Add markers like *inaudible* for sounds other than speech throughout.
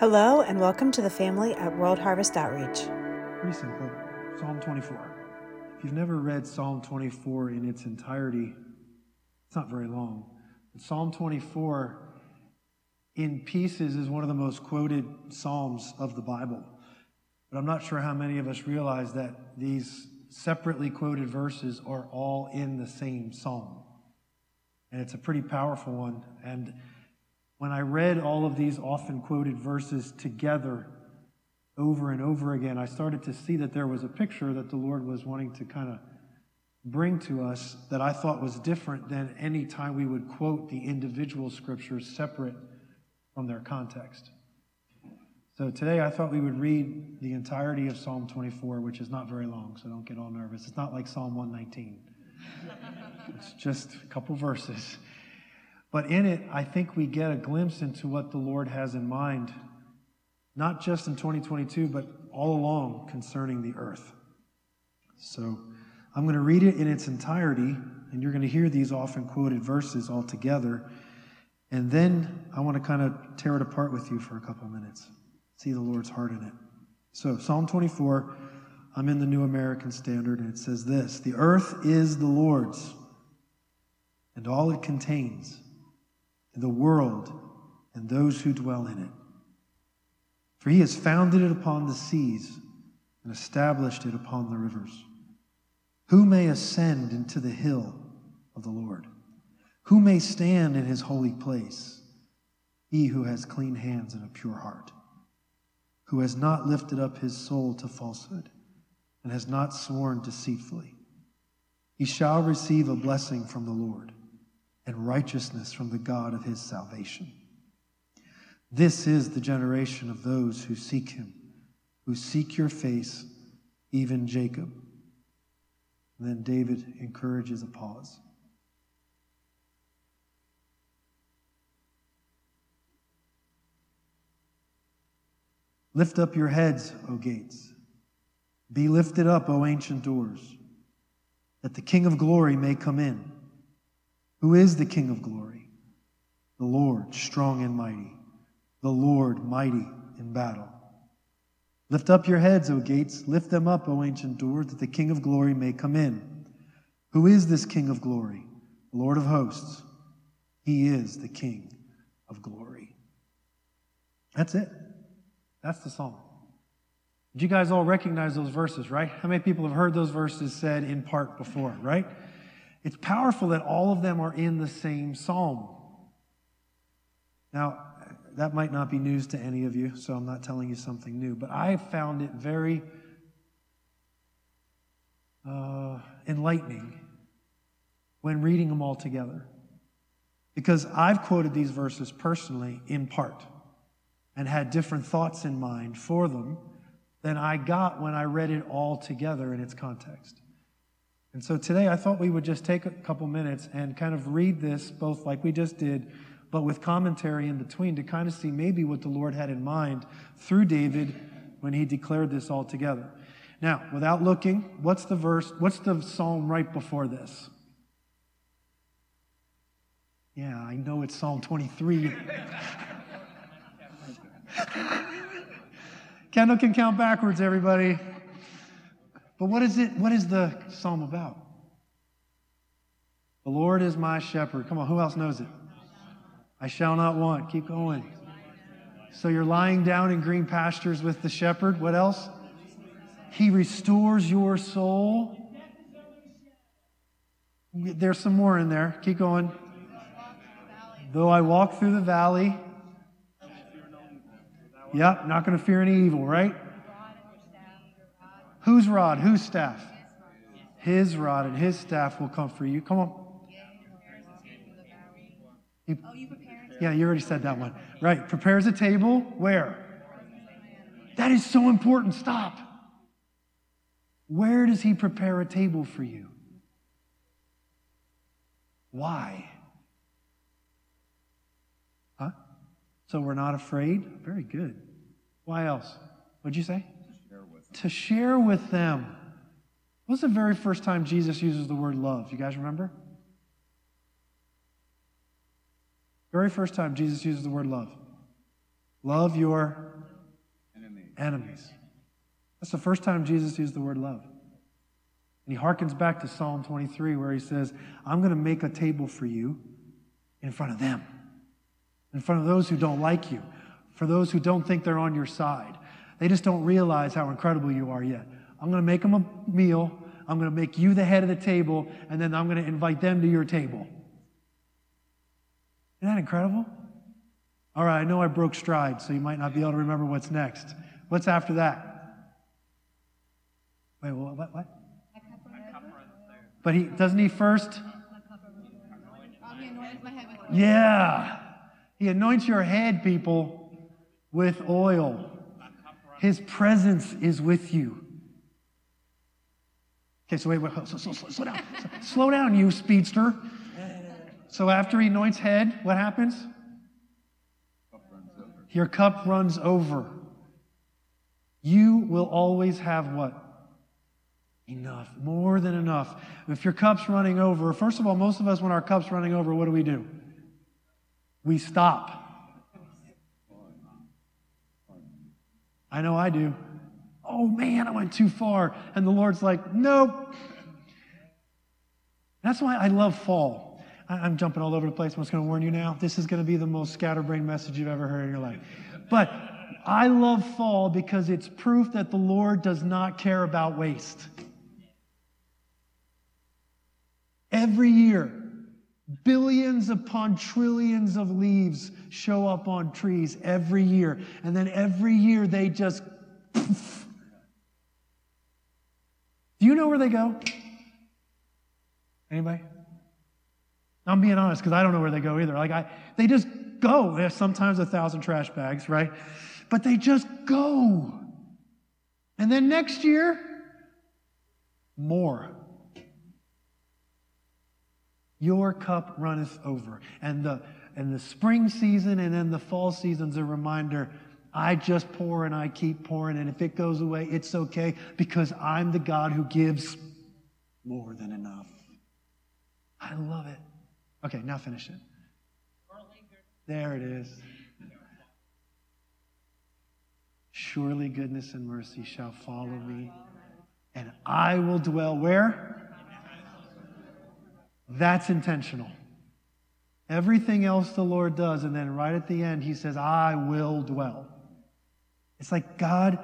Hello, and welcome to the family at World Harvest Outreach. Pretty simple. Psalm 24. If you've never read Psalm 24 in its entirety, it's not very long. But Psalm 24 in pieces is one of the most quoted Psalms of the Bible. But I'm not sure how many of us realize that these separately quoted verses are all in the same Psalm. And it's a pretty powerful one. And when I read all of these often quoted verses together over and over again, I started to see that there was a picture that the Lord was wanting to kind of bring to us that I thought was different than any time we would quote the individual scriptures separate from their context. So today I thought we would read the entirety of Psalm 24, which is not very long, so don't get all nervous. It's not like Psalm 119, it's just a couple verses. But in it, I think we get a glimpse into what the Lord has in mind, not just in 2022, but all along concerning the earth. So I'm going to read it in its entirety, and you're going to hear these often quoted verses all together. And then I want to kind of tear it apart with you for a couple of minutes, see the Lord's heart in it. So, Psalm 24, I'm in the New American Standard, and it says this The earth is the Lord's, and all it contains the world and those who dwell in it. For he has founded it upon the seas and established it upon the rivers. Who may ascend into the hill of the Lord? Who may stand in his holy place? He who has clean hands and a pure heart, who has not lifted up his soul to falsehood and has not sworn deceitfully. He shall receive a blessing from the Lord and righteousness from the God of his salvation. This is the generation of those who seek him, who seek your face, even Jacob. And then David encourages a pause. Lift up your heads, O gates. Be lifted up, O ancient doors, that the King of glory may come in. Who is the King of glory? The Lord, strong and mighty, the Lord, mighty in battle. Lift up your heads, O gates, lift them up, O ancient doors, that the King of glory may come in. Who is this King of glory? Lord of hosts. He is the King of glory. That's it. That's the song. Did you guys all recognize those verses, right? How many people have heard those verses said in part before, right? It's powerful that all of them are in the same psalm. Now, that might not be news to any of you, so I'm not telling you something new, but I found it very uh, enlightening when reading them all together. Because I've quoted these verses personally in part and had different thoughts in mind for them than I got when I read it all together in its context. And so today I thought we would just take a couple minutes and kind of read this, both like we just did, but with commentary in between to kind of see maybe what the Lord had in mind through David when he declared this all together. Now, without looking, what's the verse, what's the psalm right before this? Yeah, I know it's Psalm 23. *laughs* Kendall can count backwards, everybody. But what is it? What is the psalm about? The Lord is my shepherd. Come on, who else knows it? I shall not want. Keep going. So you're lying down in green pastures with the shepherd. What else? He restores your soul. There's some more in there. Keep going. Though I walk through the valley. Yep, not going to fear any evil, right? Whose rod? Whose staff? His rod and his staff will comfort you. Come on. yeah, you already said that one. Right. Prepares a table where? That is so important. Stop. Where does he prepare a table for you? Why? Huh? So we're not afraid? Very good. Why else? What'd you say? To share with them. What's the very first time Jesus uses the word love? You guys remember? Very first time Jesus uses the word love. Love your enemies. That's the first time Jesus used the word love. And he harkens back to Psalm 23, where he says, I'm going to make a table for you in front of them, in front of those who don't like you, for those who don't think they're on your side. They just don't realize how incredible you are yet. I'm going to make them a meal. I'm going to make you the head of the table, and then I'm going to invite them to your table. Isn't that incredible? All right, I know I broke stride, so you might not be able to remember what's next. What's after that? Wait, what? What? what? But he doesn't he first? Yeah. He anoints your head, people, with oil. His presence is with you. Okay, so wait, wait so, so, so, slow down. slow down, you speedster. So after he anoints head, what happens? Your cup runs over. You will always have what? Enough, more than enough. If your cup's running over, first of all, most of us, when our cup's running over, what do we do? We stop. I know I do. Oh man, I went too far. And the Lord's like, nope. That's why I love fall. I'm jumping all over the place. I'm just going to warn you now. This is going to be the most scatterbrained message you've ever heard in your life. But I love fall because it's proof that the Lord does not care about waste. Every year, billions upon trillions of leaves show up on trees every year. And then every year they just. Poof. Do you know where they go? Anybody? I'm being honest because I don't know where they go either. Like I, they just go. There's sometimes a thousand trash bags, right? But they just go. And then next year, more. Your cup runneth over. And the, and the spring season and then the fall season's a reminder I just pour and I keep pouring. And if it goes away, it's okay because I'm the God who gives more than enough. I love it. Okay, now finish it. There it is. Surely goodness and mercy shall follow me, and I will dwell where? That's intentional. Everything else the Lord does, and then right at the end, He says, I will dwell. It's like God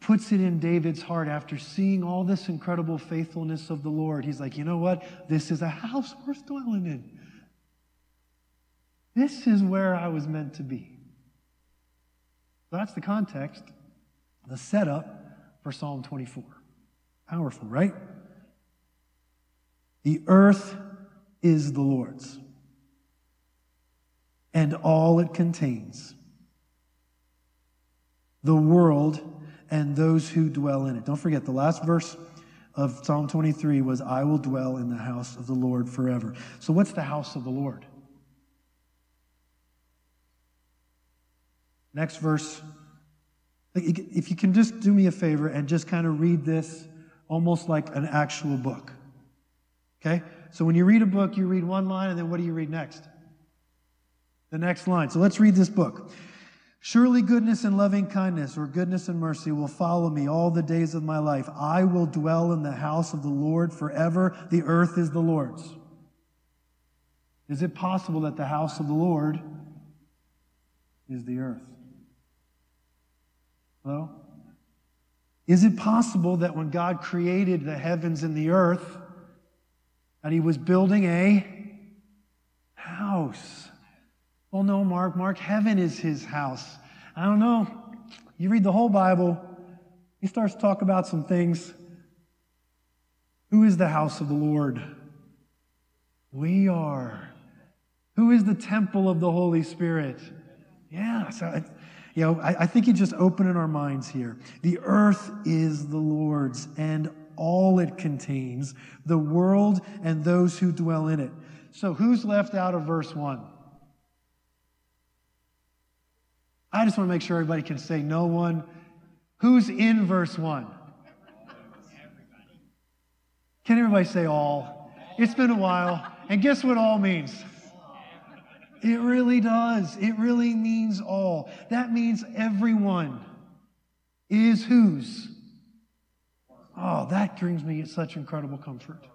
puts it in David's heart after seeing all this incredible faithfulness of the Lord. He's like, you know what? This is a house worth dwelling in. This is where I was meant to be. That's the context, the setup for Psalm 24. Powerful, right? The earth is the Lord's and all it contains, the world and those who dwell in it. Don't forget, the last verse of Psalm 23 was, I will dwell in the house of the Lord forever. So, what's the house of the Lord? Next verse. If you can just do me a favor and just kind of read this almost like an actual book. Okay? So when you read a book, you read one line, and then what do you read next? The next line. So let's read this book. Surely goodness and loving kindness, or goodness and mercy, will follow me all the days of my life. I will dwell in the house of the Lord forever. The earth is the Lord's. Is it possible that the house of the Lord is the earth? Hello? Is it possible that when God created the heavens and the earth, that he was building a house. Well, no, Mark. Mark, heaven is his house. I don't know. You read the whole Bible, he starts to talk about some things. Who is the house of the Lord? We are. Who is the temple of the Holy Spirit? Yeah, so you know, I, I think he's just opening our minds here. The earth is the Lord's and all it contains, the world and those who dwell in it. So, who's left out of verse 1? I just want to make sure everybody can say no one. Who's in verse 1? Can everybody say all? It's been a while. And guess what all means? It really does. It really means all. That means everyone. is whose? Oh, that brings me such incredible comfort.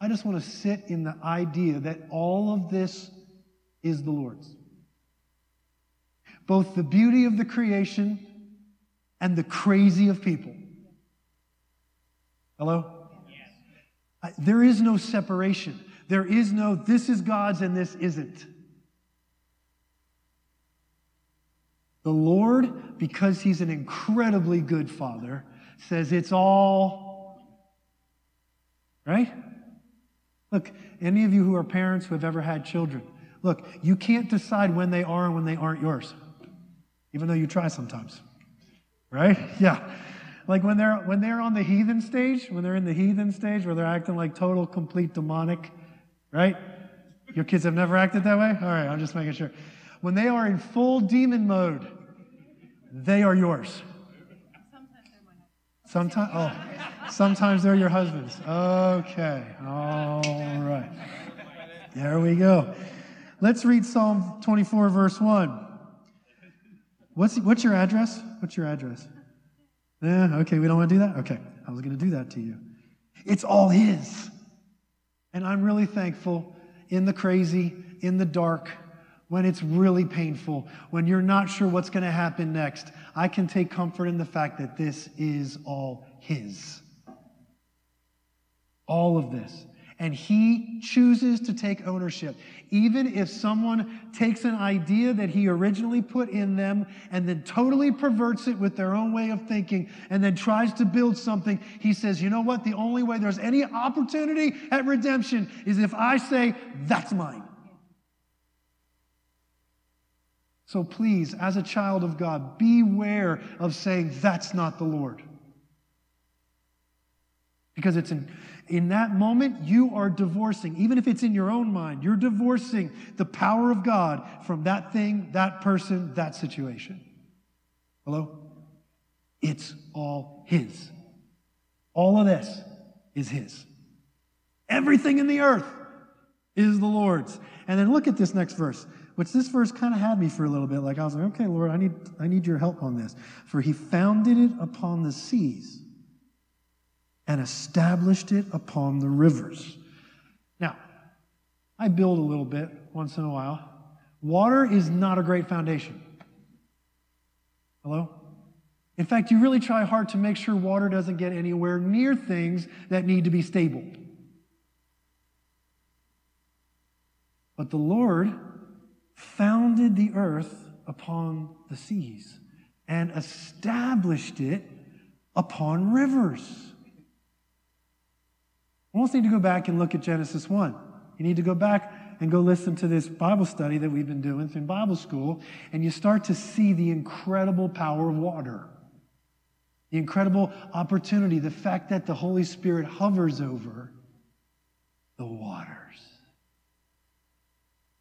I just want to sit in the idea that all of this is the Lord's. Both the beauty of the creation and the crazy of people. Hello? Yes. There is no separation. There is no, this is God's and this isn't. The Lord, because He's an incredibly good Father, says it's all, right? Look, any of you who are parents who have ever had children, look, you can't decide when they are and when they aren't yours, even though you try sometimes, right? *laughs* Yeah. Like when they're when they're on the heathen stage, when they're in the heathen stage where they're acting like total, complete demonic, right? Your kids have never acted that way? All right, I'm just making sure. When they are in full demon mode, they are yours. Sometimes, oh, sometimes they're your husbands. Okay, all right. There we go. Let's read Psalm 24, verse 1. What's, what's your address? What's your address? Yeah, okay, we don't want to do that? Okay, I was going to do that to you. It's all His. And I'm really thankful in the crazy, in the dark, when it's really painful, when you're not sure what's going to happen next, I can take comfort in the fact that this is all His. All of this. And He chooses to take ownership. Even if someone takes an idea that He originally put in them and then totally perverts it with their own way of thinking and then tries to build something, He says, you know what? The only way there's any opportunity at redemption is if I say, that's mine. So please, as a child of God, beware of saying, that's not the Lord. Because it's in, in that moment, you are divorcing, even if it's in your own mind, you're divorcing the power of God from that thing, that person, that situation. Hello? It's all His. All of this is His. Everything in the earth is the Lord's. And then look at this next verse which this verse kind of had me for a little bit. Like I was like, okay, Lord, I need, I need your help on this. For he founded it upon the seas and established it upon the rivers. Now, I build a little bit once in a while. Water is not a great foundation. Hello? In fact, you really try hard to make sure water doesn't get anywhere near things that need to be stable. But the Lord founded the earth upon the seas and established it upon rivers. We almost need to go back and look at Genesis 1. You need to go back and go listen to this Bible study that we've been doing in Bible school, and you start to see the incredible power of water. The incredible opportunity, the fact that the Holy Spirit hovers over the waters.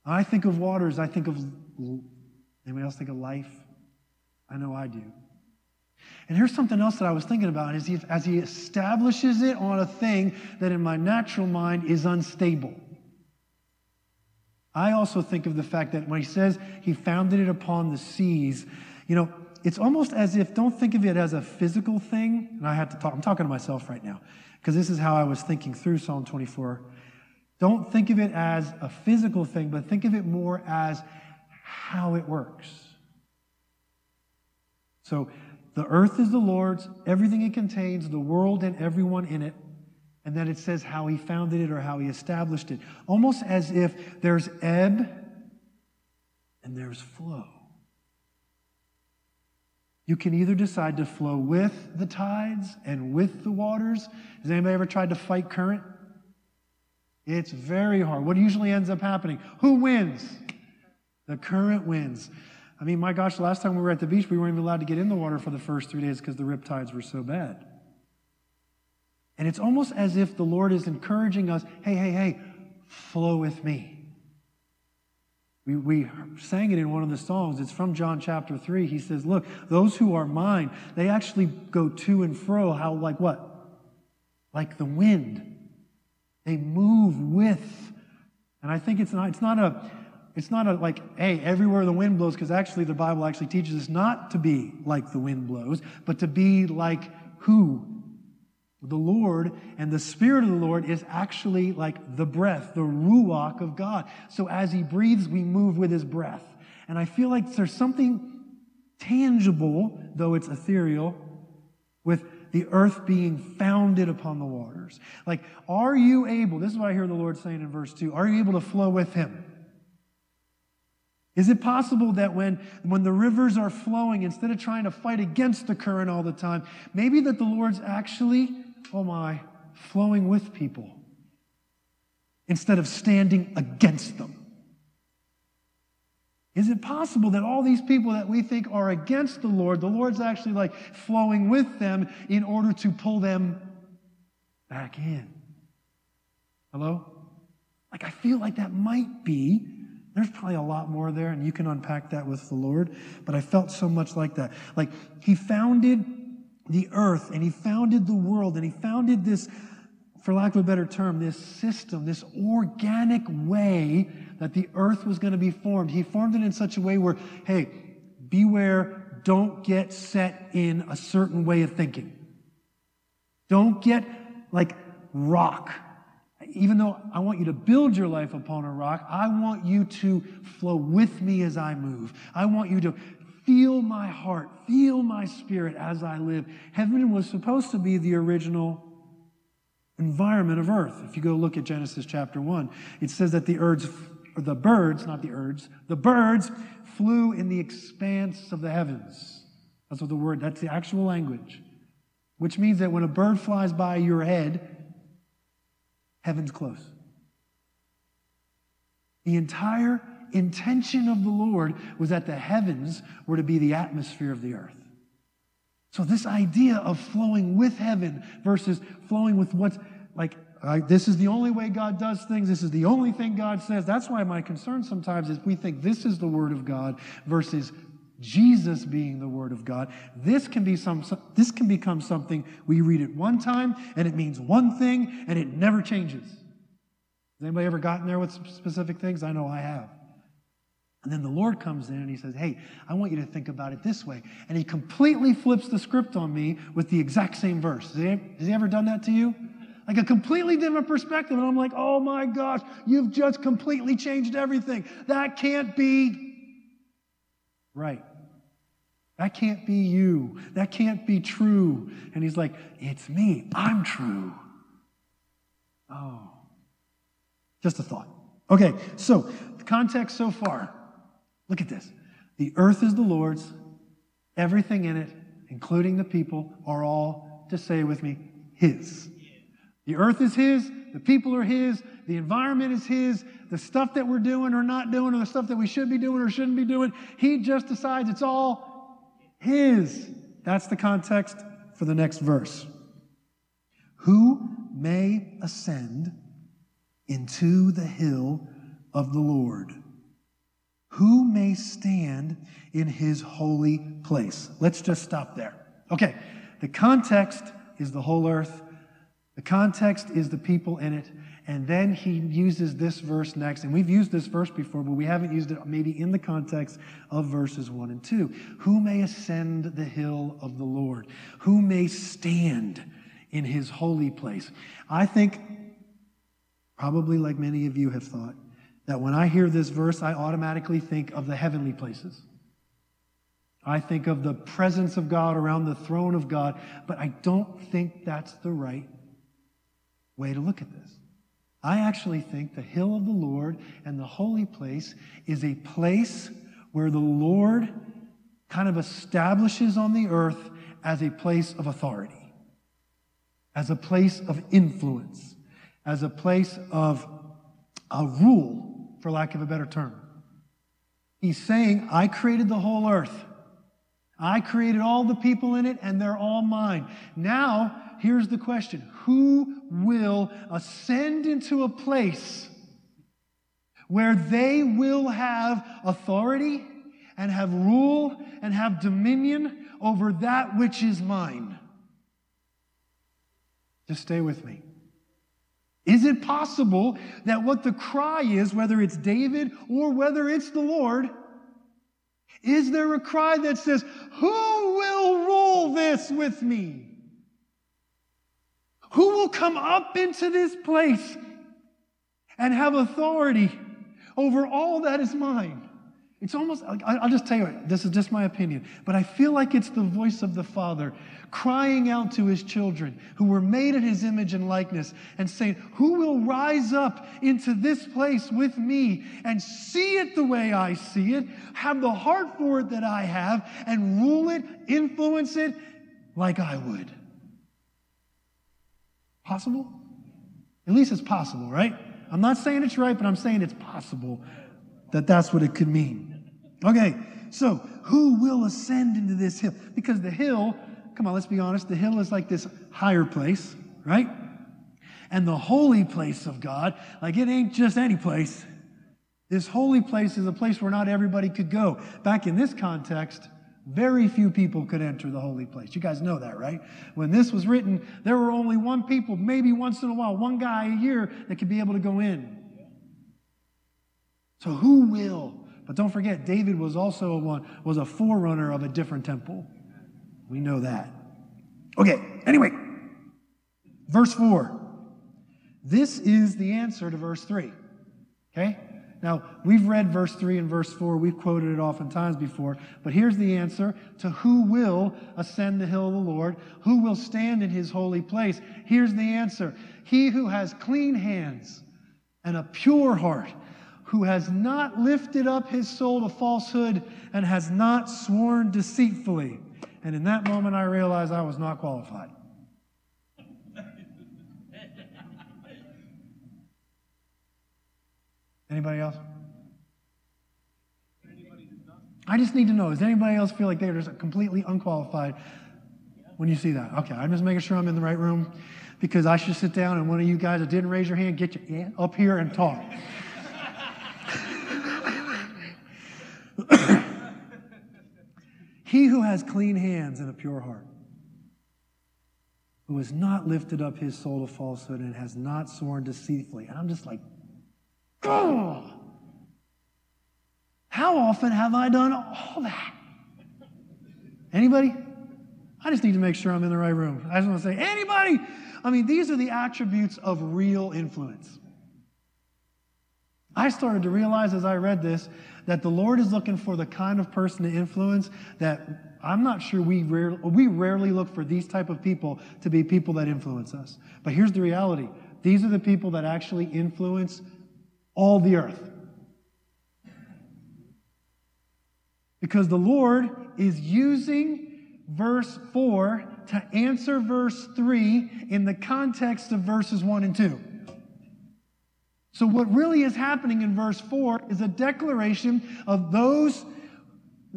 I think of waters, I think of, anybody else think of life? I know I do. And here's something else that I was thinking about is he, as he establishes it on a thing that in my natural mind is unstable. I also think of the fact that when he says he founded it upon the seas, you know, it's almost as if, don't think of it as a physical thing. And I have to talk, I'm talking to myself right now, because this is how I was thinking through Psalm 24. Don't think of it as a physical thing, but think of it more as how it works. So, the earth is the Lord's, everything it contains, the world and everyone in it. And then it says how he founded it or how he established it. Almost as if there's ebb and there's flow. You can either decide to flow with the tides and with the waters. Has anybody ever tried to fight current? It's very hard. What usually ends up happening? Who wins? The current wins. I mean, my gosh, last time we were at the beach, we weren't even allowed to get in the water for the first three days because the rip tides were so bad. And it's almost as if the Lord is encouraging us hey, hey, hey, flow with me. We, we sang it in one of the songs. It's from John chapter 3. He says, Look, those who are mine, they actually go to and fro. How, like what? Like the wind. They move with. And I think it's not, it's not a, it's not a, like, hey, everywhere the wind blows, because actually the Bible actually teaches us not to be like the wind blows, but to be like who? The Lord and the Spirit of the Lord is actually like the breath, the ruach of God. So as He breathes, we move with His breath. And I feel like there's something tangible, though it's ethereal, with the earth being founded upon the waters. Like, are you able, this is what I hear the Lord saying in verse 2, are you able to flow with Him? Is it possible that when, when the rivers are flowing, instead of trying to fight against the current all the time, maybe that the Lord's actually, oh my, flowing with people instead of standing against them? Is it possible that all these people that we think are against the Lord, the Lord's actually like flowing with them in order to pull them back in? Hello? Like, I feel like that might be there's probably a lot more there, and you can unpack that with the Lord. But I felt so much like that. Like He founded the earth, and He founded the world, and He founded this, for lack of a better term, this system, this organic way that the earth was going to be formed. He formed it in such a way where, hey, beware, don't get set in a certain way of thinking. Don't get like rock even though I want you to build your life upon a rock, I want you to flow with me as I move. I want you to feel my heart, feel my spirit as I live. Heaven was supposed to be the original environment of earth. If you go look at Genesis chapter 1, it says that the birds, the birds, not the birds, the birds flew in the expanse of the heavens. That's what the word, that's the actual language. Which means that when a bird flies by your head, heaven's close. The entire intention of the Lord was that the heavens were to be the atmosphere of the earth. So, this idea of flowing with heaven versus flowing with what's like, this is the only way God does things, this is the only thing God says. That's why my concern sometimes is we think this is the Word of God versus Jesus being the Word of God, this can, be some, this can become something we read it one time and it means one thing and it never changes. Has anybody ever gotten there with specific things? I know I have. And then the Lord comes in and he says, Hey, I want you to think about it this way. And he completely flips the script on me with the exact same verse. Has he, has he ever done that to you? Like a completely different perspective. And I'm like, Oh my gosh, you've just completely changed everything. That can't be right. That can't be you. That can't be true. And he's like, It's me. I'm true. Oh. Just a thought. Okay, so the context so far. Look at this. The earth is the Lord's, everything in it, including the people, are all, to say with me, His. The earth is His, the people are His, the environment is His, the stuff that we're doing or not doing, or the stuff that we should be doing or shouldn't be doing, He just decides it's all His. That's the context for the next verse. Who may ascend into the hill of the Lord? Who may stand in his holy place? Let's just stop there. Okay, the context is the whole earth, the context is the people in it. And then he uses this verse next. And we've used this verse before, but we haven't used it maybe in the context of verses 1 and 2. Who may ascend the hill of the Lord? Who may stand in his holy place? I think, probably like many of you have thought, that when I hear this verse, I automatically think of the heavenly places. I think of the presence of God around the throne of God, but I don't think that's the right way to look at this. I actually think the hill of the Lord and the holy place is a place where the Lord kind of establishes on the earth as a place of authority, as a place of influence, as a place of a rule, for lack of a better term. He's saying, I created the whole earth. I created all the people in it, and they're all mine. Now, here's the question Who will ascend into a place where they will have authority and have rule and have dominion over that which is mine? Just stay with me. Is it possible that what the cry is, whether it's David or whether it's the Lord, is there a cry that says, Who will rule this with me? Who will come up into this place and have authority over all that is mine? It's almost, I'll just tell you, this is just my opinion, but I feel like it's the voice of the Father crying out to his children who were made in his image and likeness and saying, Who will rise up into this place with me and see it the way I see it, have the heart for it that I have, and rule it, influence it like I would? Possible? At least it's possible, right? I'm not saying it's right, but I'm saying it's possible that that's what it could mean. Okay, so who will ascend into this hill? Because the hill come on, let's be honest, the hill is like this higher place, right? And the holy place of God, like it ain't just any place. This holy place is a place where not everybody could go. Back in this context, very few people could enter the holy place. You guys know that, right? When this was written, there were only one people, maybe once in a while, one guy a year that could be able to go in. So who will? But don't forget, David was also a one, was a forerunner of a different temple. We know that. Okay, anyway, verse 4. This is the answer to verse 3. Okay? Now, we've read verse 3 and verse 4. We've quoted it oftentimes before. But here's the answer to who will ascend the hill of the Lord, who will stand in his holy place. Here's the answer He who has clean hands and a pure heart, who has not lifted up his soul to falsehood and has not sworn deceitfully. And in that moment, I realized I was not qualified. Anybody else? I just need to know, does anybody else feel like they're just completely unqualified when you see that? Okay, I'm just making sure I'm in the right room because I should sit down and one of you guys that didn't raise your hand, get your hand up here and talk. *coughs* He who has clean hands and a pure heart, who has not lifted up his soul to falsehood and has not sworn deceitfully. And I'm just like, oh, how often have I done all that? Anybody? I just need to make sure I'm in the right room. I just want to say, anybody? I mean, these are the attributes of real influence. I started to realize as I read this that the Lord is looking for the kind of person to influence that I'm not sure we rarely, we rarely look for these type of people to be people that influence us. But here's the reality. These are the people that actually influence all the earth. Because the Lord is using verse 4 to answer verse 3 in the context of verses 1 and 2. So, what really is happening in verse 4 is a declaration of those,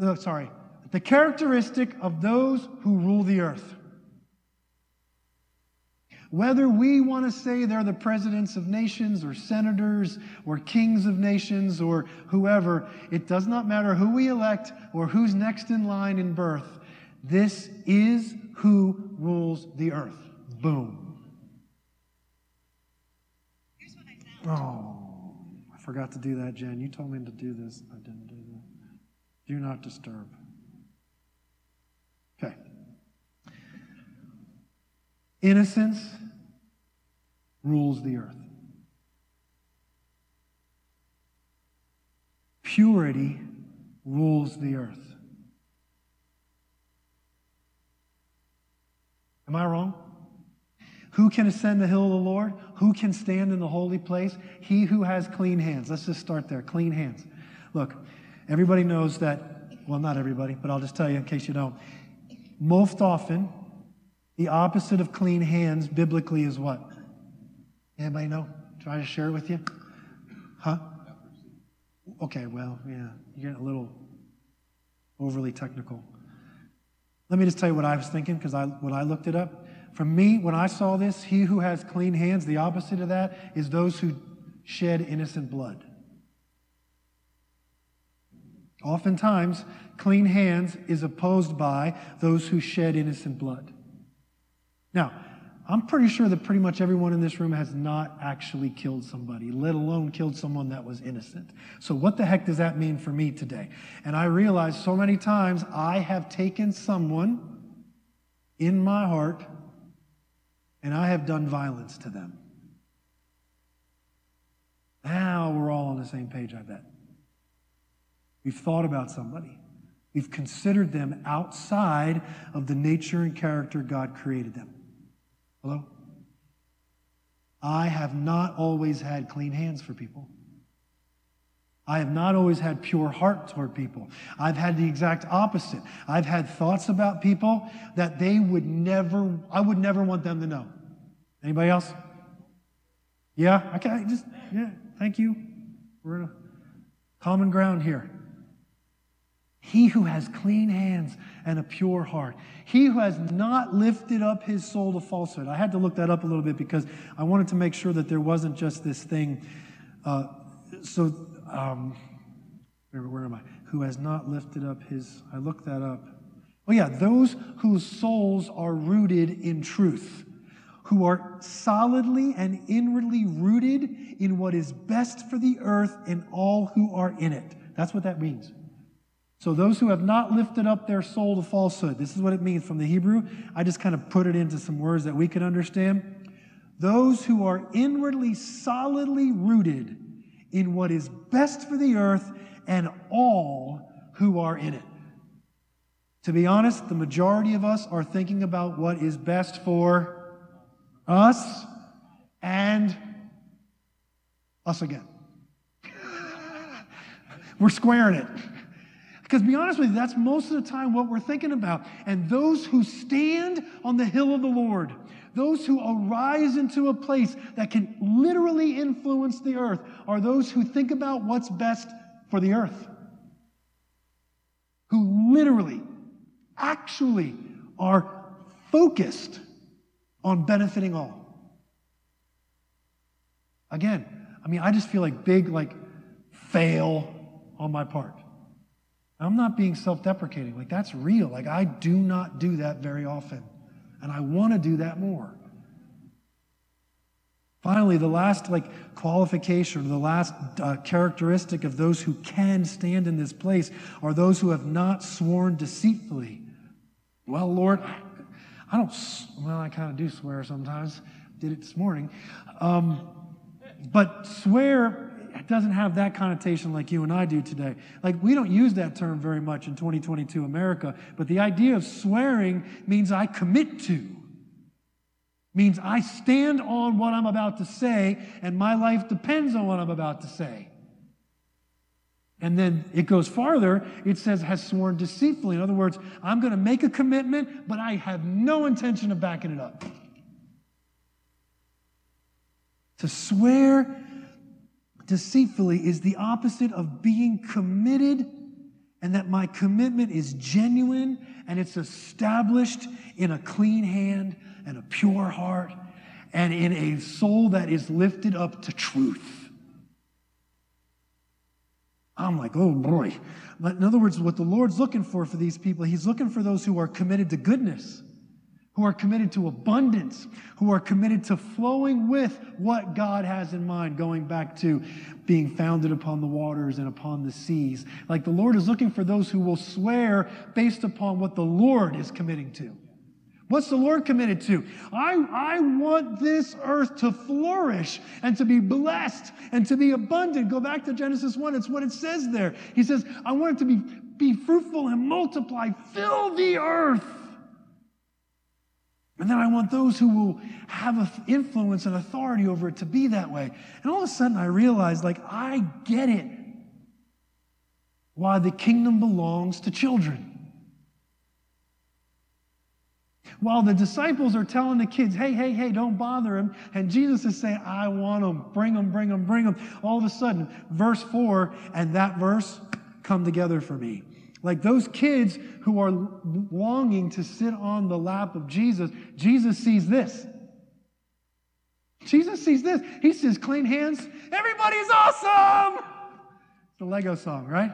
uh, sorry, the characteristic of those who rule the earth. Whether we want to say they're the presidents of nations or senators or kings of nations or whoever, it does not matter who we elect or who's next in line in birth. This is who rules the earth. Boom. Oh, I forgot to do that, Jen. You told me to do this. I didn't do that. Do not disturb. Okay. Innocence rules the earth. Purity rules the earth. Am I wrong? Who can ascend the hill of the Lord? Who can stand in the holy place? He who has clean hands. Let's just start there. Clean hands. Look, everybody knows that, well, not everybody, but I'll just tell you in case you don't. Most often, the opposite of clean hands biblically is what? Anybody know? Try to share it with you? Huh? Okay, well, yeah, you're getting a little overly technical. Let me just tell you what I was thinking because I, when I looked it up, for me, when I saw this, he who has clean hands, the opposite of that is those who shed innocent blood. Oftentimes, clean hands is opposed by those who shed innocent blood. Now, I'm pretty sure that pretty much everyone in this room has not actually killed somebody, let alone killed someone that was innocent. So, what the heck does that mean for me today? And I realize so many times I have taken someone in my heart and I have done violence to them. Now we're all on the same page, I bet. We've thought about somebody. We've considered them outside of the nature and character God created them. Hello? I have not always had clean hands for people. I have not always had pure heart toward people. I've had the exact opposite. I've had thoughts about people that they would never, I would never want them to know. Anybody else? Yeah? Okay, just, yeah, thank you. We're a common ground here. He who has clean hands and a pure heart. He who has not lifted up his soul to falsehood. I had to look that up a little bit because I wanted to make sure that there wasn't just this thing. Uh, so, um, where, where am I? Who has not lifted up his. I looked that up. Oh, yeah, those whose souls are rooted in truth, who are solidly and inwardly rooted in what is best for the earth and all who are in it. That's what that means. So, those who have not lifted up their soul to falsehood, this is what it means from the Hebrew. I just kind of put it into some words that we can understand. Those who are inwardly solidly rooted in what is best for the earth and all who are in it. To be honest, the majority of us are thinking about what is best for us and us again. *laughs* We're squaring it. Because be honest with you, that's most of the time what we're thinking about. And those who stand on the hill of the Lord, those who arise into a place that can literally influence the earth, are those who think about what's best for the earth. Who literally, actually are focused on benefiting all. Again, I mean, I just feel like big, like, fail on my part. I'm not being self deprecating. Like, that's real. Like, I do not do that very often. And I want to do that more. Finally, the last like qualification, the last uh, characteristic of those who can stand in this place are those who have not sworn deceitfully. Well, Lord, I don't. Well, I kind of do swear sometimes. Did it this morning, um, but swear it doesn't have that connotation like you and I do today. Like, we don't use that term very much in 2022 America, but the idea of swearing means I commit to, means I stand on what I'm about to say, and my life depends on what I'm about to say. And then it goes farther. It says, has sworn deceitfully. In other words, I'm going to make a commitment, but I have no intention of backing it up. To swear deceitfully is the opposite of being committed, and that my commitment is genuine and it's established in a clean hand and a pure heart and in a soul that is lifted up to truth. I'm like, oh boy. But in other words, what the Lord's looking for for these people, He's looking for those who are committed to goodness who are committed to abundance, who are committed to flowing with what God has in mind, going back to being founded upon the waters and upon the seas. Like the Lord is looking for those who will swear based upon what the Lord is committing to. What's the Lord committed to? I, I want this earth to flourish and to be blessed and to be abundant. Go back to Genesis 1. It's what it says there. He says, I want it to be, be fruitful and multiply, fill the earth. And then I want those who will have influence and authority over it to be that way. And all of a sudden I realized, like, I get it. Why the kingdom belongs to children. While the disciples are telling the kids, hey, hey, hey, don't bother him, and Jesus is saying, I want them, bring them, bring them, bring them. All of a sudden, verse 4 and that verse come together for me. Like those kids who are longing to sit on the lap of Jesus, Jesus sees this. Jesus sees this. He says, clean hands. Everybody's awesome. It's the Lego song, right?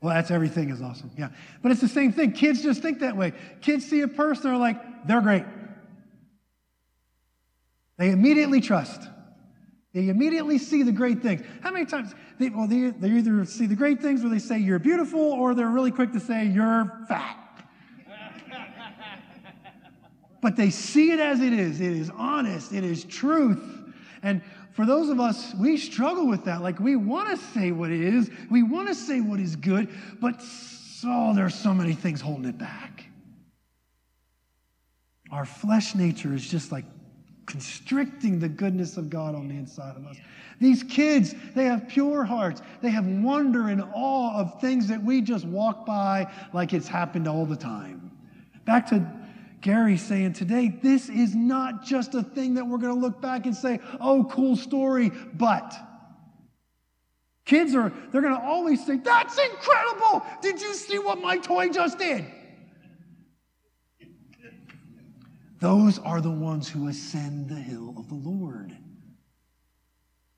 Well, that's everything is awesome. Yeah. But it's the same thing. Kids just think that way. Kids see a person, they're like, they're great. They immediately trust. They immediately see the great things. How many times? They, well, they, they either see the great things where they say you're beautiful, or they're really quick to say you're fat. *laughs* but they see it as it is. It is honest. It is truth. And for those of us, we struggle with that. Like we want to say what it is, we want to say what is good, but so there's so many things holding it back. Our flesh nature is just like constricting the goodness of God on the inside of us. These kids, they have pure hearts. They have wonder and awe of things that we just walk by like it's happened all the time. Back to Gary saying today, this is not just a thing that we're going to look back and say, oh, cool story, but. Kids are, they're going to always say, that's incredible. Did you see what my toy just did? Those are the ones who ascend the hill of the Lord.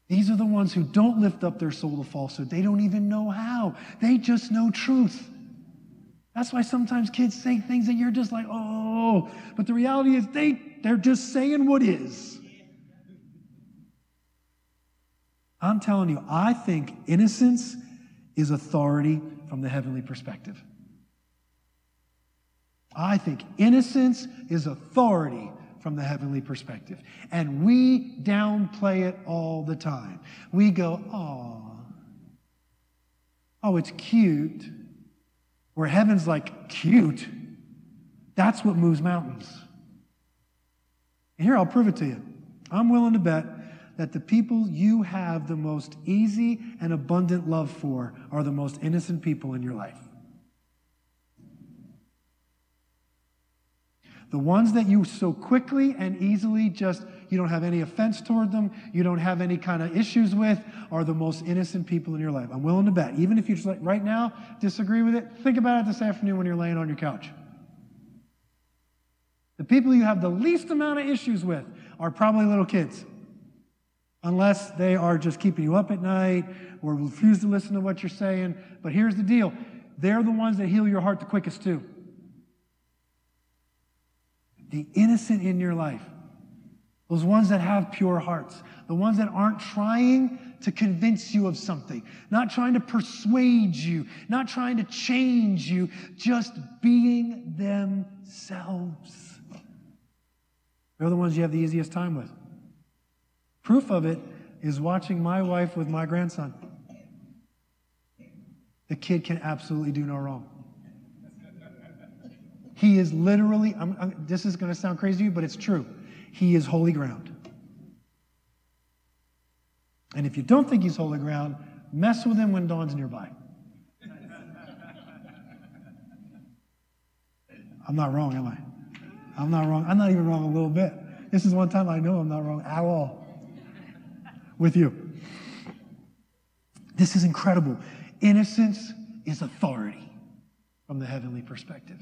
These are the ones who don't lift up their soul to falsehood. They don't even know how. They just know truth. That's why sometimes kids say things that you're just like, oh, but the reality is they, they're just saying what is. I'm telling you, I think innocence is authority from the heavenly perspective. I think innocence is authority from the heavenly perspective. And we downplay it all the time. We go, oh, oh, it's cute. Where heaven's like, cute. That's what moves mountains. And here, I'll prove it to you. I'm willing to bet that the people you have the most easy and abundant love for are the most innocent people in your life. The ones that you so quickly and easily just, you don't have any offense toward them, you don't have any kind of issues with, are the most innocent people in your life. I'm willing to bet. Even if you just right now disagree with it, think about it this afternoon when you're laying on your couch. The people you have the least amount of issues with are probably little kids. Unless they are just keeping you up at night or refuse to listen to what you're saying. But here's the deal they're the ones that heal your heart the quickest, too the innocent in your life, those ones that have pure hearts, the ones that aren't trying to convince you of something, not trying to persuade you, not trying to change you, just being themselves. They're the ones you have the easiest time with. Proof of it is watching my wife with my grandson. The kid can absolutely do no wrong. He is literally, I'm, I'm, this is going to sound crazy to you, but it's true. He is holy ground. And if you don't think he's holy ground, mess with him when Dawn's nearby. I'm not wrong, am I? I'm not wrong. I'm not even wrong a little bit. This is one time I know I'm not wrong at all with you. This is incredible. Innocence is authority from the heavenly perspective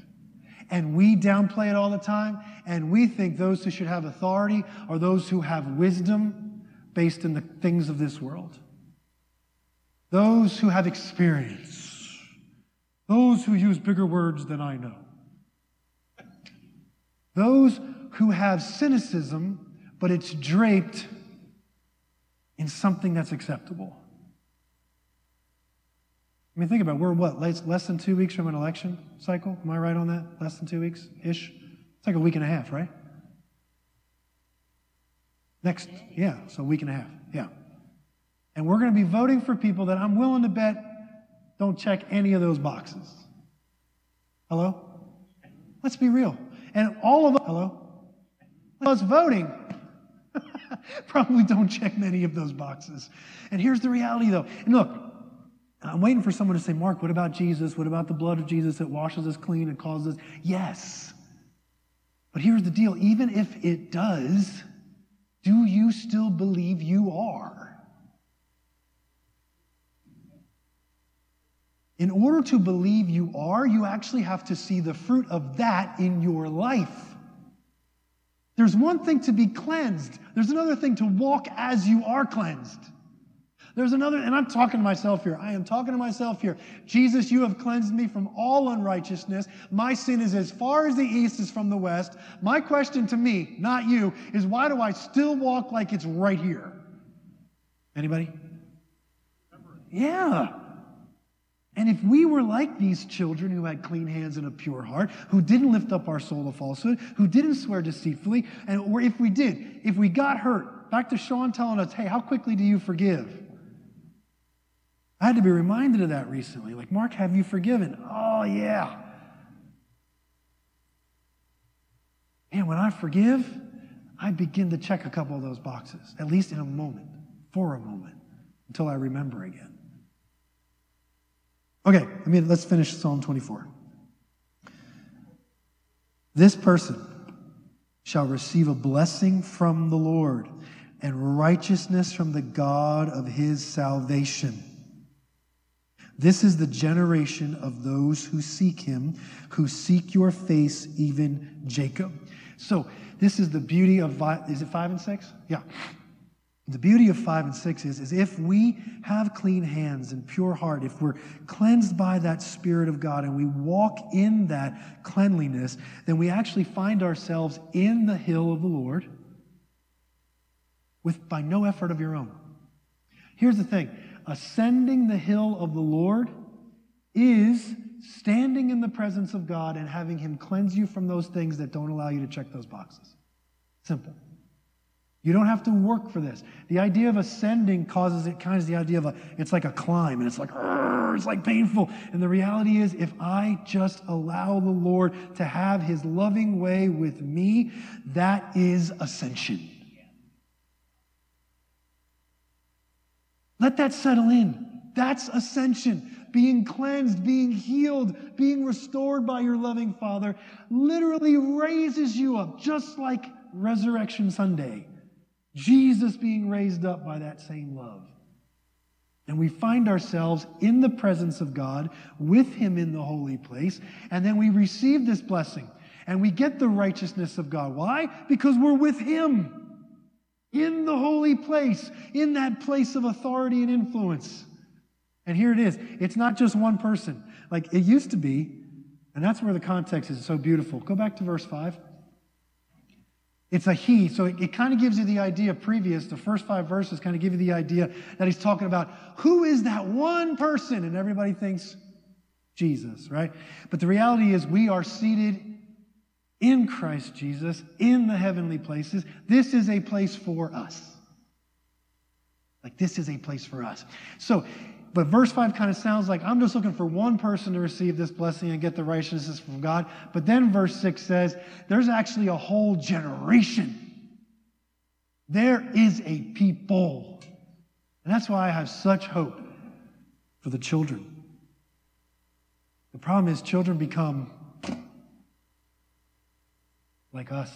and we downplay it all the time, and we think those who should have authority are those who have wisdom based in the things of this world. Those who have experience. Those who use bigger words than I know. Those who have cynicism, but it's draped in something that's acceptable. I mean, think about it. We're what, less, less than two weeks from an election cycle? Am I right on that? Less than two weeks ish? It's like a week and a half, right? Next, yeah, so a week and a half, yeah. And we're going to be voting for people that I'm willing to bet don't check any of those boxes. Hello? Let's be real. And all of us, hello? Us voting *laughs* probably don't check many of those boxes. And here's the reality though. And look, I'm waiting for someone to say, Mark, what about Jesus? What about the blood of Jesus that washes us clean and causes us? Yes. But here's the deal even if it does, do you still believe you are? In order to believe you are, you actually have to see the fruit of that in your life. There's one thing to be cleansed, there's another thing to walk as you are cleansed. There's another, and I'm talking to myself here. I am talking to myself here. Jesus, you have cleansed me from all unrighteousness. My sin is as far as the east is from the west. My question to me, not you, is why do I still walk like it's right here? Anybody? Yeah. And if we were like these children who had clean hands and a pure heart, who didn't lift up our soul to falsehood, who didn't swear deceitfully, and or if we did, if we got hurt, back to Sean telling us, hey, how quickly do you forgive? I had to be reminded of that recently. Like, Mark, have you forgiven? Oh, yeah. And when I forgive, I begin to check a couple of those boxes, at least in a moment, for a moment, until I remember again. Okay, I mean, let's finish Psalm 24. This person shall receive a blessing from the Lord and righteousness from the God of his salvation. This is the generation of those who seek him, who seek your face, even Jacob. So, this is the beauty of, is it five and six? Yeah. The beauty of five and six is, is if we have clean hands and pure heart, if we're cleansed by that Spirit of God and we walk in that cleanliness, then we actually find ourselves in the hill of the Lord with by no effort of your own. Here's the thing ascending the hill of the Lord is standing in the presence of God and having Him cleanse you from those things that don't allow you to check those boxes. Simple. You don't have to work for this. The idea of ascending causes it kind of the idea of a, it's like a climb and it's like, it's like painful. And the reality is, if I just allow the Lord to have his loving way with me, that is ascension. Let that settle in. That's ascension. Being cleansed, being healed, being restored by your loving Father literally raises you up, just like Resurrection Sunday. Jesus being raised up by that same love. And we find ourselves in the presence of God with Him in the holy place. And then we receive this blessing and we get the righteousness of God. Why? Because we're with Him in the holy place, in that place of authority and influence. And here it is. It's not just one person like it used to be. And that's where the context is so beautiful. Go back to verse 5. It's a he. So it, it kind of gives you the idea previous, the first five verses kind of give you the idea that he's talking about who is that one person? And everybody thinks Jesus, right? But the reality is we are seated in Christ Jesus in the heavenly places. This is a place for us. Like this is a place for us. So but verse 5 kind of sounds like I'm just looking for one person to receive this blessing and get the righteousness from God. But then verse 6 says there's actually a whole generation. There is a people. And that's why I have such hope for the children. The problem is, children become like us.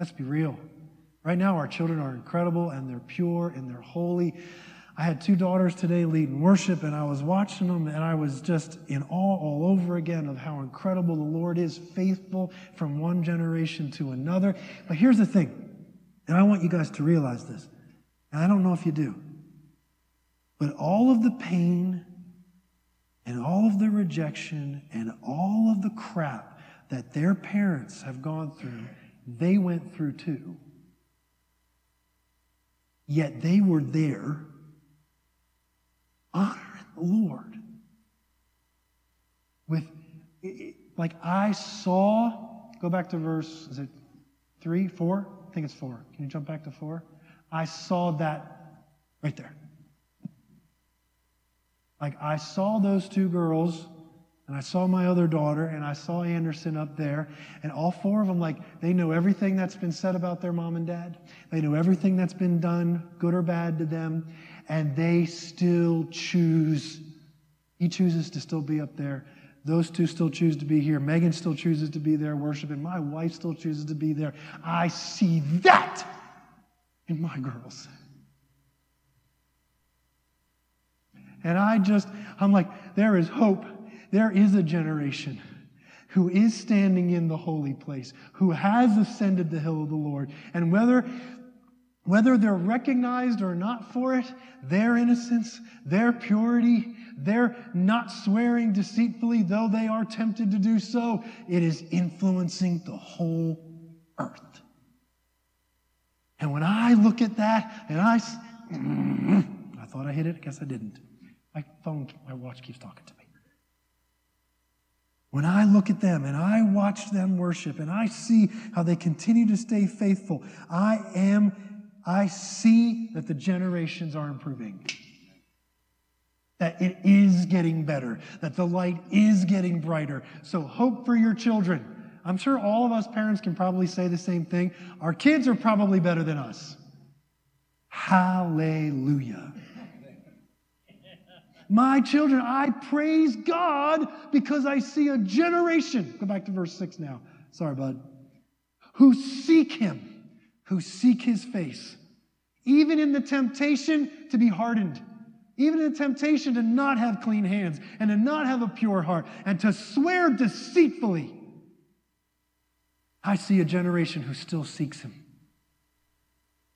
Let's be real. Right now, our children are incredible and they're pure and they're holy. I had two daughters today leading worship, and I was watching them, and I was just in awe all over again of how incredible the Lord is, faithful from one generation to another. But here's the thing, and I want you guys to realize this, and I don't know if you do, but all of the pain and all of the rejection and all of the crap that their parents have gone through, they went through too. Yet they were there honoring the Lord. With, like, I saw, go back to verse, is it three, four? I think it's four. Can you jump back to four? I saw that right there. Like, I saw those two girls and I saw my other daughter, and I saw Anderson up there, and all four of them, like, they know everything that's been said about their mom and dad. They know everything that's been done, good or bad to them and they still choose. He chooses to still be up there. Those two still choose to be here. Megan still chooses to be there worshiping. My wife still chooses to be there. I see that in my girls. And I just, I'm like, there is hope. There is a generation who is standing in the holy place, who has ascended the hill of the Lord. And whether whether they're recognized or not for it, their innocence, their purity, their not swearing deceitfully, though they are tempted to do so, it is influencing the whole earth. And when I look at that and I, I thought I hit it, I guess I didn't. My phone, my watch keeps talking to me. When I look at them and I watch them worship and I see how they continue to stay faithful, I am, I see that the generations are improving. That it is getting better, that the light is getting brighter. So hope for your children. I'm sure all of us parents can probably say the same thing. Our kids are probably better than us. Hallelujah. My children, I praise God because I see a generation. Go back to verse 6 now. Sorry, bud. Who seek him, who seek his face, even in the temptation to be hardened, even in the temptation to not have clean hands and to not have a pure heart and to swear deceitfully. I see a generation who still seeks him.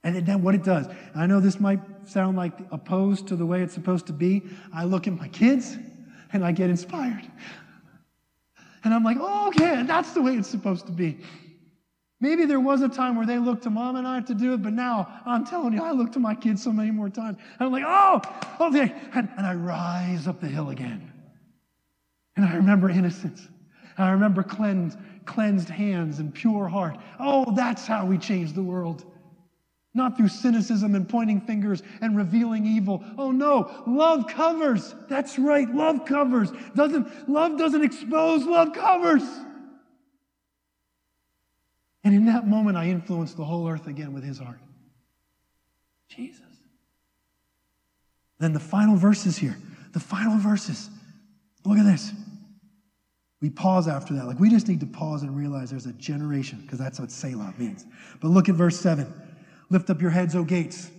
And then what it does, I know this might sound like opposed to the way it's supposed to be. I look at my kids and I get inspired. And I'm like, oh, okay, that's the way it's supposed to be. Maybe there was a time where they looked to mom and I to do it, but now I'm telling you, I look to my kids so many more times. And I'm like, oh, okay. And, and I rise up the hill again. And I remember innocence. And I remember cleansed, cleansed hands and pure heart. Oh, that's how we change the world not through cynicism and pointing fingers and revealing evil. Oh no, love covers. That's right, love covers. Doesn't love doesn't expose, love covers. And in that moment I influenced the whole earth again with his heart. Jesus. Then the final verses here. The final verses. Look at this. We pause after that. Like we just need to pause and realize there's a generation, because that's what Selah means. But look at verse 7. Lift up your heads, O gates.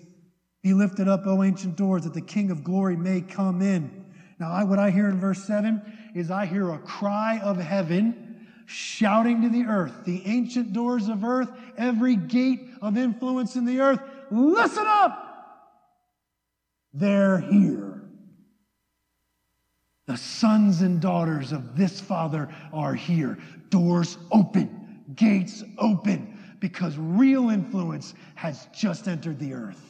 Be lifted up, O ancient doors, that the King of glory may come in. Now, I, what I hear in verse 7 is I hear a cry of heaven shouting to the earth, the ancient doors of earth, every gate of influence in the earth, listen up! They're here. The sons and daughters of this Father are here. Doors open, gates open because real influence has just entered the earth.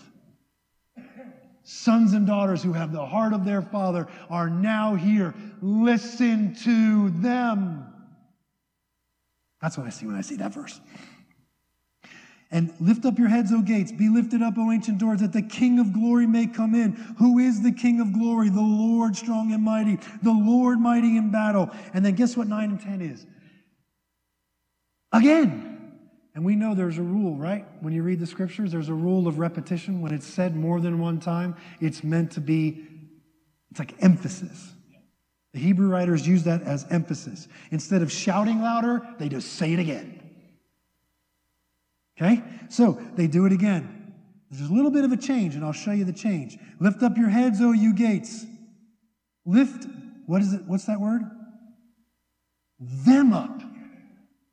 Sons and daughters who have the heart of their father are now here. Listen to them. That's what I see when I see that verse. And lift up your heads, O gates. Be lifted up, O ancient doors, that the King of glory may come in. Who is the King of glory? The Lord strong and mighty, the Lord mighty in battle. And then guess what 9 and 10 is? Again. And we know there's a rule, right? When you read the scriptures, there's a rule of repetition. When it's said more than one time, it's meant to be, it's like emphasis. The Hebrew writers use that as emphasis. Instead of shouting louder, they just say it again. Okay? So they do it again. There's a little bit of a change, and I'll show you the change. Lift up your heads, O you gates. Lift, what is it? What's that word? Them up.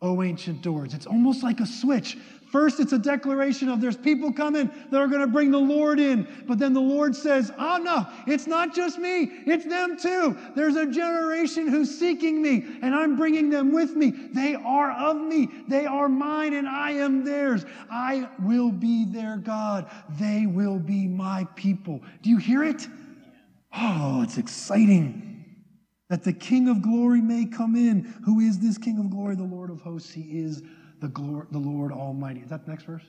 O ancient doors. It's almost like a switch. First, it's a declaration of there's people coming that are going to bring the Lord in. But then the Lord says, Oh, no, it's not just me, it's them too. There's a generation who's seeking me, and I'm bringing them with me. They are of me, they are mine, and I am theirs. I will be their God, they will be my people. Do you hear it? Oh, it's exciting that the King of glory may come in. Who is this King of glory? The Lord of hosts. He is the, glor- the Lord Almighty. Is that the next verse?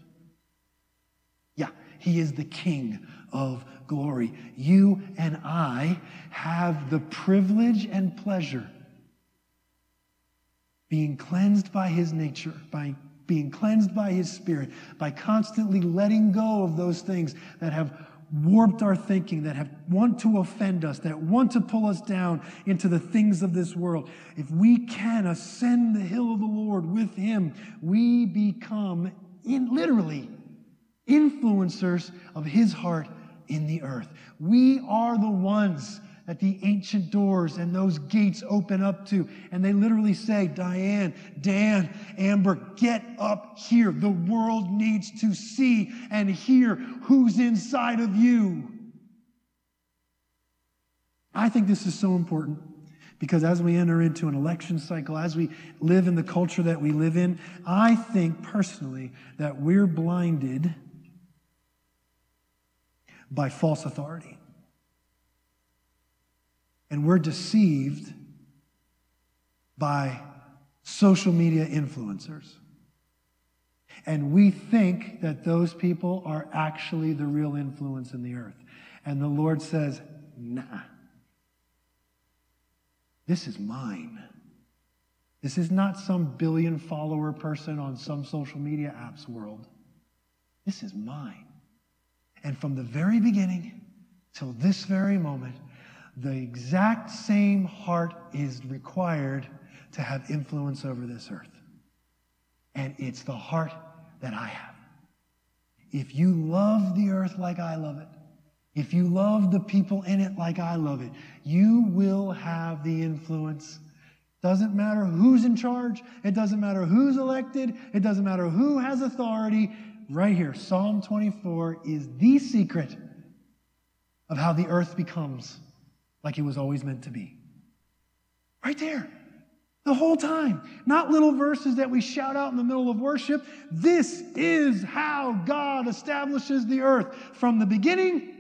Yeah, He is the King of glory. You and I have the privilege and pleasure being cleansed by His nature, by being cleansed by His Spirit, by constantly letting go of those things that have warped our thinking, that have want to offend us, that want to pull us down into the things of this world. If we can ascend the hill of the Lord with Him, we become in literally influencers of His heart in the earth. We are the ones that the ancient doors and those gates open up to. And they literally say, Diane, Dan, Amber, get up here. The world needs to see and hear who's inside of you. I think this is so important because as we enter into an election cycle, as we live in the culture that we live in, I think personally that we're blinded by false authority. And we're deceived by social media influencers. And we think that those people are actually the real influence in the earth. And the Lord says, nah. This is mine. This is not some billion follower person on some social media apps world. This is mine. And from the very beginning till this very moment, the exact same heart is required to have influence over this earth. And it's the heart that I have. If you love the earth like I love it, if you love the people in it like I love it, you will have the influence. Doesn't matter who's in charge, it doesn't matter who's elected, it doesn't matter who has authority right here, Psalm 24 is the secret of how the earth becomes like it was always meant to be. Right there. The whole time. Not little verses that we shout out in the middle of worship. This is how God establishes the earth from the beginning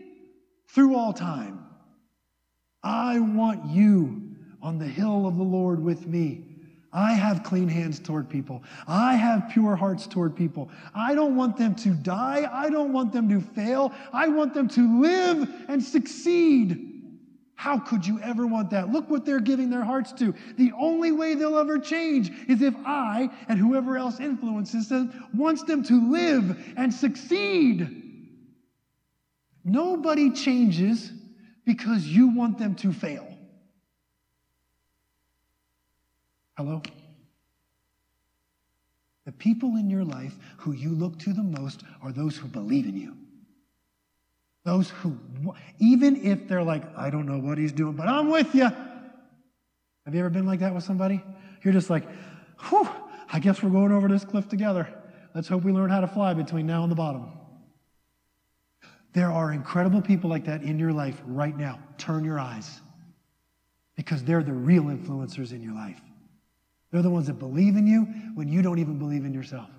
through all time. I want you on the hill of the Lord with me I have clean hands toward people. I have pure hearts toward people. I don't want them to die. I don't want them to fail. I want them to live and succeed. How could you ever want that? Look what they're giving their hearts to. The only way they'll ever change is if I and whoever else influences them wants them to live and succeed. Nobody changes because you want them to fail. Hello? The people in your life who you look to the most are those who believe in you. Those who, even if they're like, I don't know what he's doing, but I'm with you. Have you ever been like that with somebody? You're just like, whew, I guess we're going over this cliff together. Let's hope we learn how to fly between now and the bottom. There are incredible people like that in your life right now. Turn your eyes because they're the real influencers in your life. They're the ones that believe in you when you don't even believe in yourself.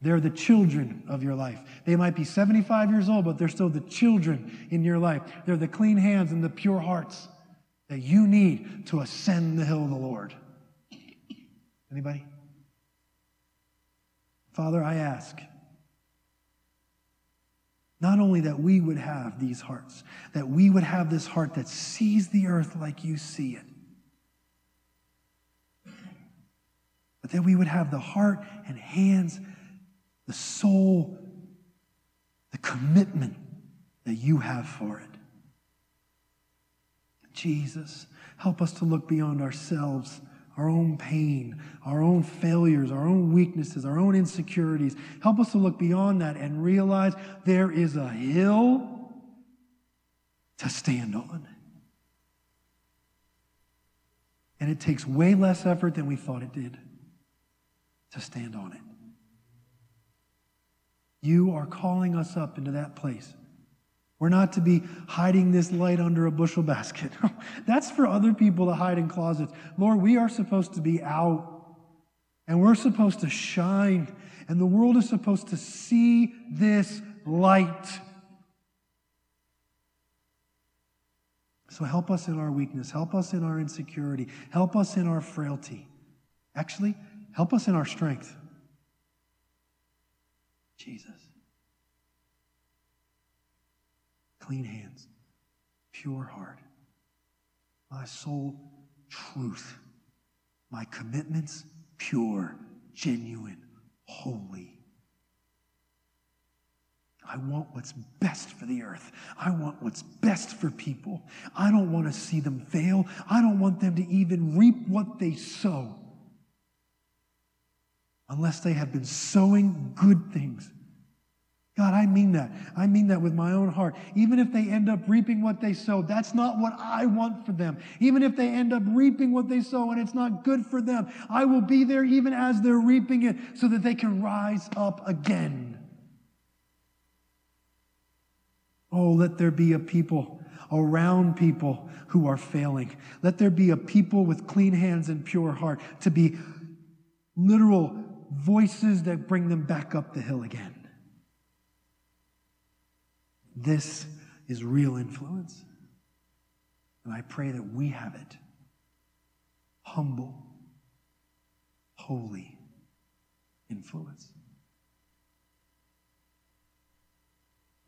They're the children of your life. They might be 75 years old, but they're still the children in your life. They're the clean hands and the pure hearts that you need to ascend the hill of the Lord. Anybody? Father, I ask not only that we would have these hearts, that we would have this heart that sees the earth like you see it, but that we would have the heart and hands, the soul, the commitment that you have for it. Jesus, help us to look beyond ourselves, our own pain, our own failures, our own weaknesses, our own insecurities. Help us to look beyond that and realize there is a hill to stand on. And it takes way less effort than we thought it did to stand on it. You are calling us up into that place. We're not to be hiding this light under a bushel basket. *laughs* That's for other people to hide in closets. Lord, we are supposed to be out and we're supposed to shine, and the world is supposed to see this light. So help us in our weakness, help us in our insecurity, help us in our frailty. Actually, Help us in our strength. Jesus. Clean hands, pure heart, my soul, truth, my commitments, pure, genuine, holy. I want what's best for the earth. I want what's best for people. I don't want to see them fail. I don't want them to even reap what they sow unless they have been sowing good things God, I mean that. I mean that with my own heart. Even if they end up reaping what they sow, that's not what I want for them. Even if they end up reaping what they sow and it's not good for them, I will be there even as they're reaping it so that they can rise up again. Oh, let there be a people around people who are failing. Let there be a people with clean hands and pure heart to be literal voices that bring them back up the hill again. This is real influence. And I pray that we have it. Humble, holy influence.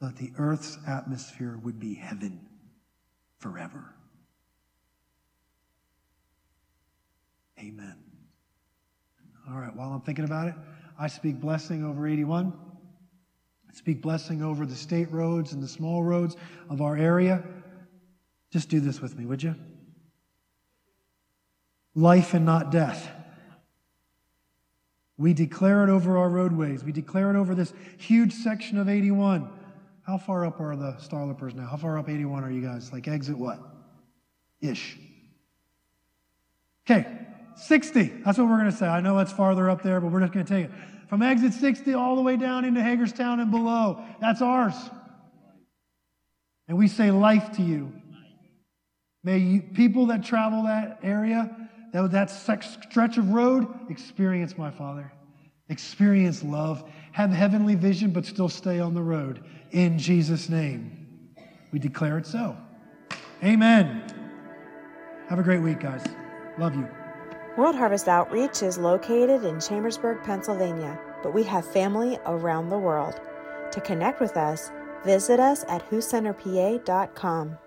That the earth's atmosphere would be heaven forever. Amen. All right, while I'm thinking about it, I speak blessing over 81. Speak blessing over the state roads and the small roads of our area. Just do this with me, would you? Life and not death. We declare it over our roadways. We declare it over this huge section of 81. How far up are the Starlippers now? How far up 81 are you guys? Like exit what? Ish. Okay, 60. That's what we're going to say. I know that's farther up there, but we're just going to take it from exit 60 all the way down into Hagerstown and below. That's ours. And we say life to you. May you, people that travel that area, that, that stretch of road, experience my Father. Experience love. Have heavenly vision, but still stay on the road. In Jesus' name, we declare it so. Amen. Have a great week, guys. Love you. World Harvest Outreach is located in Chambersburg, Pennsylvania, but we have family around the world. To connect with us, visit us at whocenterpa.com.